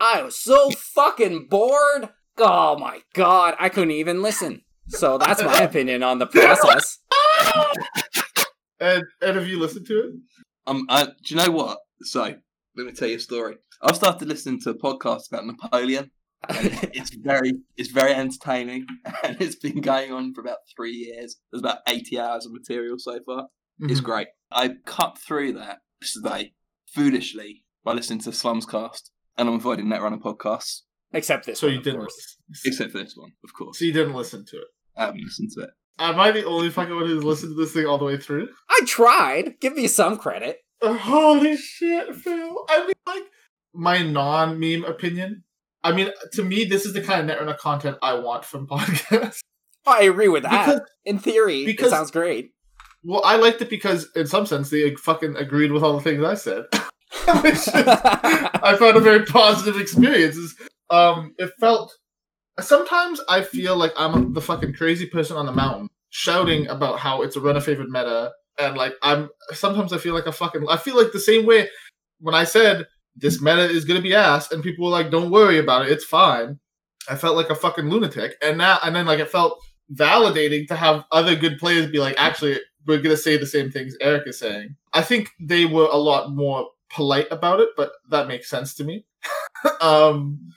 I was so fucking bored. Oh my god, I couldn't even listen. So that's my *laughs* opinion on the process. And and have you listened to it? Um, I, do you know what? So, let me tell you a story. I've started listening to a podcast about Napoleon. It's very, it's very entertaining, *laughs* and it's been going on for about three years. There's about eighty hours of material so far. Mm-hmm. It's great. I cut through that yesterday foolishly by listening to Slumscast, and I'm avoiding Netrunner podcasts, Except this So one, you of didn't. course. except for this one, of course. So you didn't listen to it. I haven't listened to it. Am I the only fucking one who's listened to this thing all the way through? I tried. Give me some credit. Holy shit, Phil! I mean, my non-meme opinion. I mean, to me, this is the kind of netrunner content I want from *laughs* podcasts. I agree with that. Because- In theory, because- it sounds great. Well, I liked it because, in some sense, they fucking agreed with all the things I said. *laughs* Which is- *laughs* I found a very positive experience. Um, it felt. Sometimes I feel like I'm the fucking crazy person on the mountain shouting about how it's a runner favorite meta, and like I'm. Sometimes I feel like a fucking. I feel like the same way when I said this meta is gonna be ass, and people were like, "Don't worry about it, it's fine." I felt like a fucking lunatic, and now and then like it felt validating to have other good players be like, "Actually, we're gonna say the same things Eric is saying. I think they were a lot more polite about it, but that makes sense to me. *laughs* um,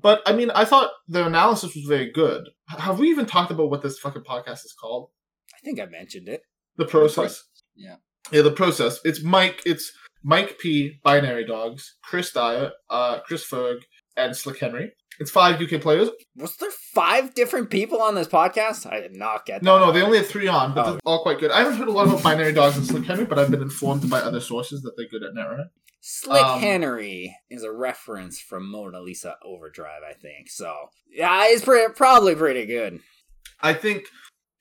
but I mean, I thought the analysis was very good. Have we even talked about what this fucking podcast is called? I think I mentioned it. The process. Yeah. Yeah, the process. It's Mike. It's Mike P. Binary Dogs, Chris Dyer, uh, Chris Ferg, and Slick Henry. It's five UK players. Was there five different people on this podcast? I did not get No, that. no, they only had three on, but Oh. they're all quite good. I haven't heard a lot about Binary Dogs and Slick Henry, but I've been informed by other sources that they're good at Netrunner. Slick Um, Henry is a reference from Mona Lisa Overdrive, I think. So yeah, it's pretty, probably pretty good. I think,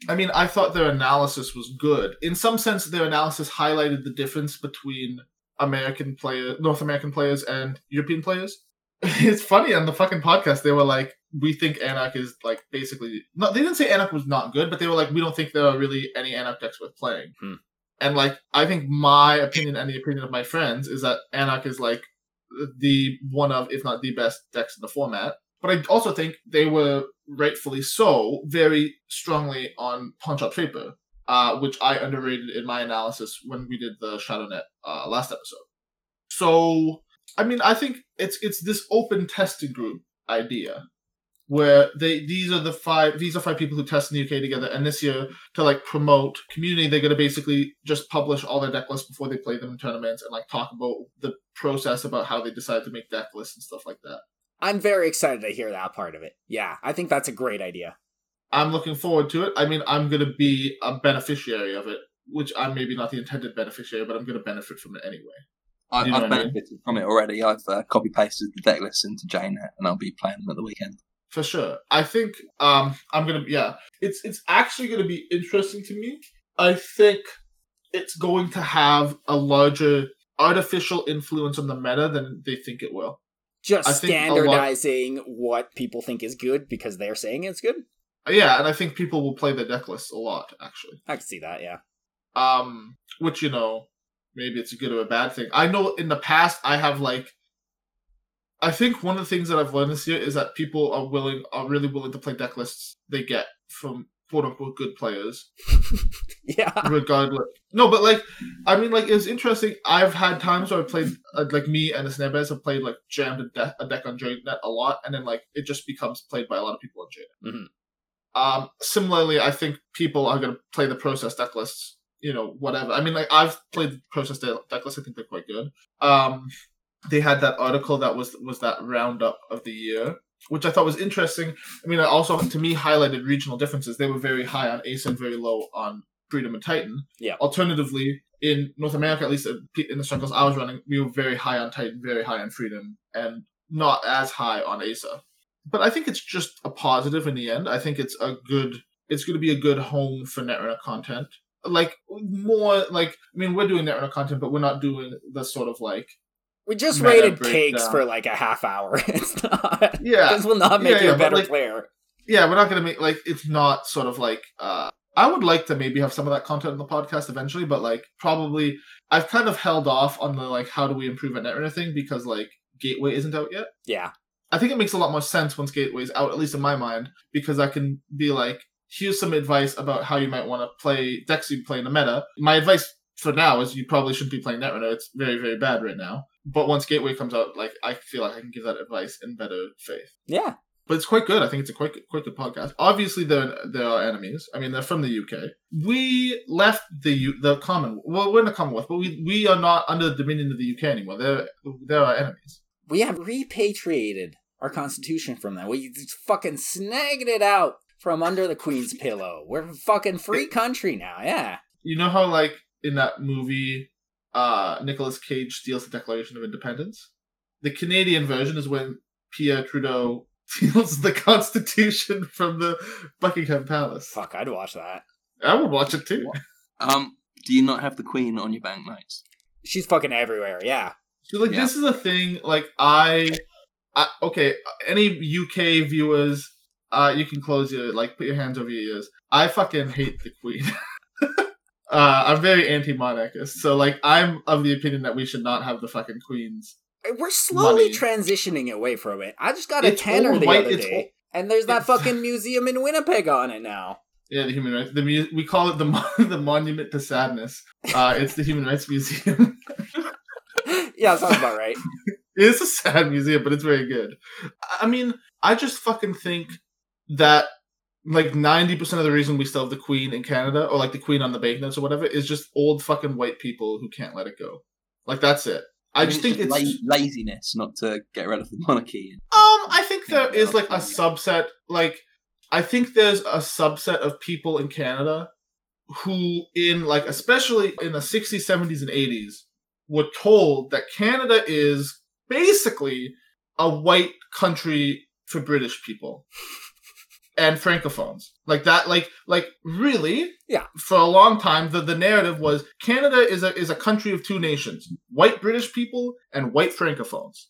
I mean, I thought their analysis was good. In some sense, their analysis highlighted the difference between American players, North American players, and European players. *laughs* It's funny on the fucking podcast, they were like, we think Anarch is like basically, no, they didn't say Anarch was not good, but they were like, we don't think there are really any Anarch decks worth playing. Hmm. And like, I think my opinion and the opinion of my friends is that Anarch is like the one of, if not the best decks in the format. But I also think they were rightfully so very strongly on Punch Out Paper, uh, which I underrated in my analysis when we did the ShadowNet uh, last episode. So, I mean, I think it's it's this open testing group idea where they these are the five these are five people who test in the UK together, and this year to like promote community, they're gonna basically just publish all their deck lists before they play them in tournaments and like talk about the process about how they decide to make deck lists and stuff like that. I'm very excited to hear that part of it. Yeah, I think that's a great idea. I'm looking forward to it. I mean, I'm going to be a beneficiary of it, which I'm maybe not the intended beneficiary, but I'm going to benefit from it anyway. I, You know I've what I mean? benefited from it already. I've uh, copy pasted the deck list into JNet, and I'll be playing them at the weekend. For sure. I think um I'm going to yeah, it's it's actually going to be interesting to me. I think it's going to have a larger artificial influence on the meta than they think it will. Just I think a lot- standardizing what people think is good because they're saying it's good. Yeah, and I think people will play the deck list a lot actually. I can see that. Yeah. um which you know maybe it's a good or a bad thing i know in the past i have like i think one of the things that i've learned this year is that people are willing are really willing to play deck lists they get from quote unquote good players *laughs* Yeah. regardless no but like i mean like it's interesting i've had times where i played uh, like me and the have played like jammed a, de- a deck on jnet a lot and then like it just becomes played by a lot of people on jnet Mhm. Um similarly i think people are going to play the process deck lists you know whatever. I mean like i've played the process de- deck lists i think they're quite good. Um they had that article that was was that roundup of the year which i thought was interesting. I mean it also to me highlighted regional differences. They were very high on ace and very low on freedom and titan. Yeah. alternatively in north america at least in the circles i was running we were very high on titan very high on freedom and not as high on asa but i think it's just a positive in the end i think it's a good it's going to be a good home for netrunner content like more like i mean we're doing netrunner content but we're not doing the sort of like We just rated breakdown. cakes for like a half hour. *laughs* It's not. yeah This will not make Yeah, you yeah, a better like, player. yeah, we're not gonna make like it's not sort of like uh I would like to maybe have some of that content on the podcast eventually, but like probably I've kind of held off on the like how do we improve a netrunner thing because like Gateway isn't out yet. Yeah. I think it makes a lot more sense once Gateway's out, at least in my mind, because I can be like, here's some advice about how you might want to play decks you play in the meta. My advice for now is you probably shouldn't be playing Netrunner. It's very, very bad right now. But once Gateway comes out, like I feel like I can give that advice in better faith. Yeah. But it's quite good. I think it's a quite quite good podcast. Obviously, there there are enemies. I mean, they're from the UK. We left the U- the common. Well, we're in the Commonwealth, but we we are not under the dominion of the UK anymore. They're they're our enemies. We have repatriated our constitution from them. We just fucking snagged it out from under the queen's pillow. We're a fucking free country now. Yeah. You know how like in that movie, uh, Nicolas Cage steals the Declaration of Independence. The Canadian version is when Pierre Trudeau *laughs* steals the Constitution from the Buckingham Palace. Fuck, I'd watch that. I would watch it too. Um, do you not have the Queen on your banknotes? She's fucking everywhere. Yeah. So like Yeah. this is a thing. Like I, I okay. Any UK viewers, uh, you can close your like put your hands over your ears. I fucking hate the Queen. *laughs* uh, I'm very anti-monarchist, so like I'm of the opinion that we should not have the fucking queens. We're slowly Money. transitioning away from it. I just got a It's tenner the white- other day. old. And there's that fucking museum in Winnipeg on it now. Yeah, the Human Rights. The mu- we call it the *laughs* the Monument to Sadness. Uh, it's the Human Rights Museum. *laughs* yeah, sounds about right. *laughs* it's a sad museum, but it's very good. I mean, I just fucking think that like ninety percent of the reason we still have the Queen in Canada, or like the Queen on the banknotes or whatever, is just old fucking white people who can't let it go. Like that's it. I, just think it's la- laziness not to get rid of the monarchy. Um, I think there is like a subset. Like, I think there's a subset of people in Canada who, in like, especially in the 60s, 70s, and 80s, were told that Canada is basically a white country for British people and francophones. Like that, like, like really, Yeah. For a long time, the, the narrative was Canada is a is a country of two nations: white British people and white francophones.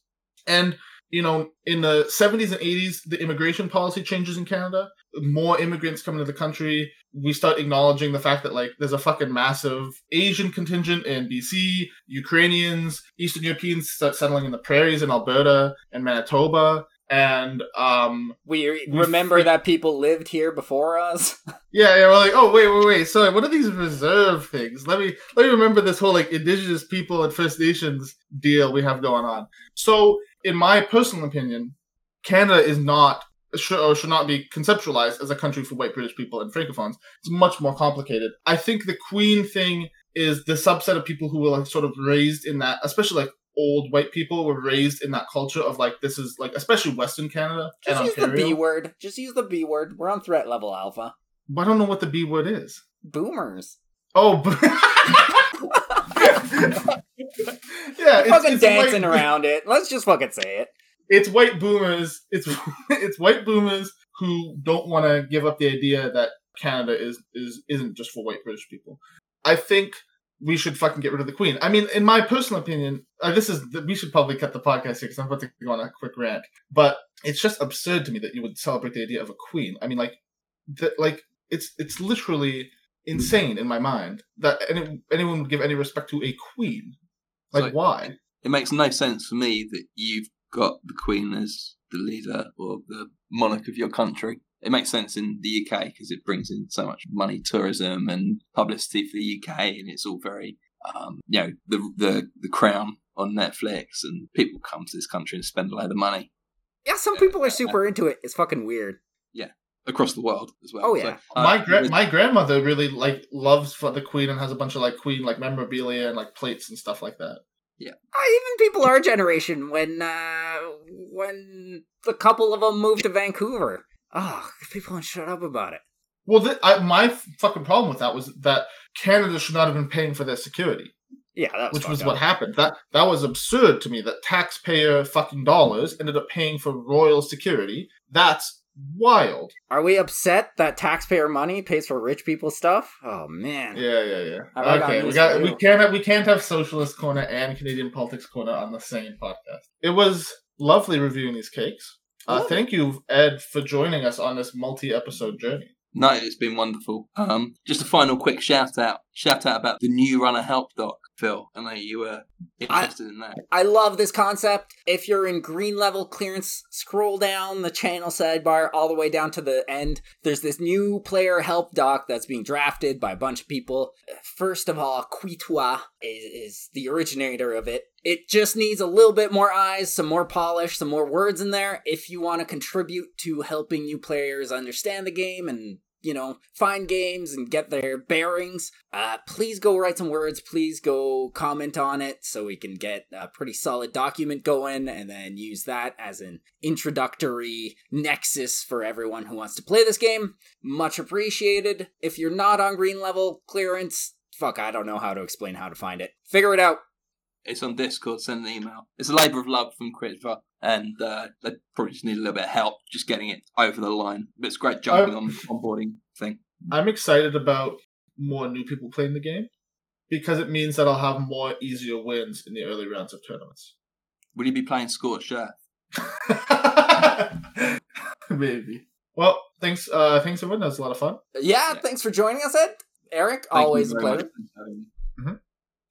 And you know, in the 70s and 80s, the immigration policy changes in Canada. More immigrants come into the country. We start acknowledging the fact that, like, there's a fucking massive Asian contingent in BC, Ukrainians, Eastern Europeans start settling in the prairies in Alberta and Manitoba. And, um, We We remember freak- that people lived here before us. *laughs* yeah, yeah, we're like, oh wait, wait, wait. Sorry, what are these reserve things? Let me let me remember this whole like indigenous people and First Nations deal we have going on. So, in my personal opinion, Canada is not should or should not be conceptualized as a country for white British people and francophones. It's much more complicated. I think the Queen thing is the subset of people who were like sort of raised in that, especially like old white people were raised in that culture of like this is like especially Western Canada Just and use the B word. Just use the B word. We're on threat level alpha. But I don't know what the B word is. Boomers. Oh, but *laughs* *laughs* yeah, it's, fucking it's dancing *laughs* around it. Let's just fucking say it. It's white boomers. It's *laughs* it's white boomers who don't want to give up the idea that Canada is is isn't just for white British people. I think we should fucking get rid of the Queen. I mean, in my personal opinion, uh, this is we should probably cut the podcast here because I'm about to go on a quick rant. But it's just absurd to me that you would celebrate the idea of a Queen. I mean, like, that like it's it's literally insane in my mind that any, anyone would give any respect to a Queen. Like, So- why? It makes no sense for me that you've got the Queen as the leader or the monarch of your country. It makes sense in the UK because it brings in so much money, tourism, and publicity for the UK, and it's all very, um, you know, the the the Crown on Netflix, and people come to this country and spend a load of money Yeah, some people are super into it. It's fucking weird. Yeah, across the world as well. Oh, yeah. uh, my gra- with- my grandmother really like loves for the Queen and has a bunch of like Queen like memorabilia and like plates and stuff like that. Uh, even people our generation, when uh, when the couple of them moved to Vancouver, oh, people don't shut up about it. Well, th- I, my fucking problem with that was that Canada should not have been paying for their security, Yeah, that was which was fucked what happened. That that was absurd to me. That taxpayer fucking dollars ended up paying for royal security. That's wild. Are we upset that taxpayer money pays for rich people stuff? Oh man. Yeah, yeah, yeah. Have Okay, we got we can't have, we can't have socialist corner and Canadian politics corner on the same podcast. It was lovely reviewing these cakes. Uh, thank you, Ed, for joining us on this multi-episode journey. No, it's been wonderful. Um, just a final quick shout out. Shout out about the new runner help doc, Phil. I know you were interested in that. I love this concept. If you're in green level clearance, scroll down the channel sidebar all the way down to the end. There's this new player help doc that's being drafted by a bunch of people. First of all, Quitois is, is the originator of it. It just needs a little bit more eyes, some more polish, some more words in there if you want to contribute to helping new players understand the game and you know, find games and get their bearings, uh, please go write some words. Please go comment on it so we can get a pretty solid document going and then use that as an introductory nexus for everyone who wants to play this game. Much appreciated. If you're not on green level clearance, fuck, I don't know how to explain how to find it. Figure it out. It's on Discord. Send an email. It's a labour of love from Critva, and uh, they probably just need a little bit of help just getting it over the line. But it's great jumping on onboarding thing. I'm excited about more new people playing the game because it means that I'll have more easier wins in the early rounds of tournaments. Will you be playing Scorched Earth? *laughs* Maybe. Well, thanks, uh, thanks everyone. That was a lot of fun. Yeah, Yeah. thanks for joining us, Ed. Eric, Thank always a pleasure.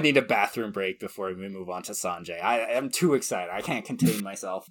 I need a bathroom break before we move on to Sanjay. I am too excited. I can't contain myself.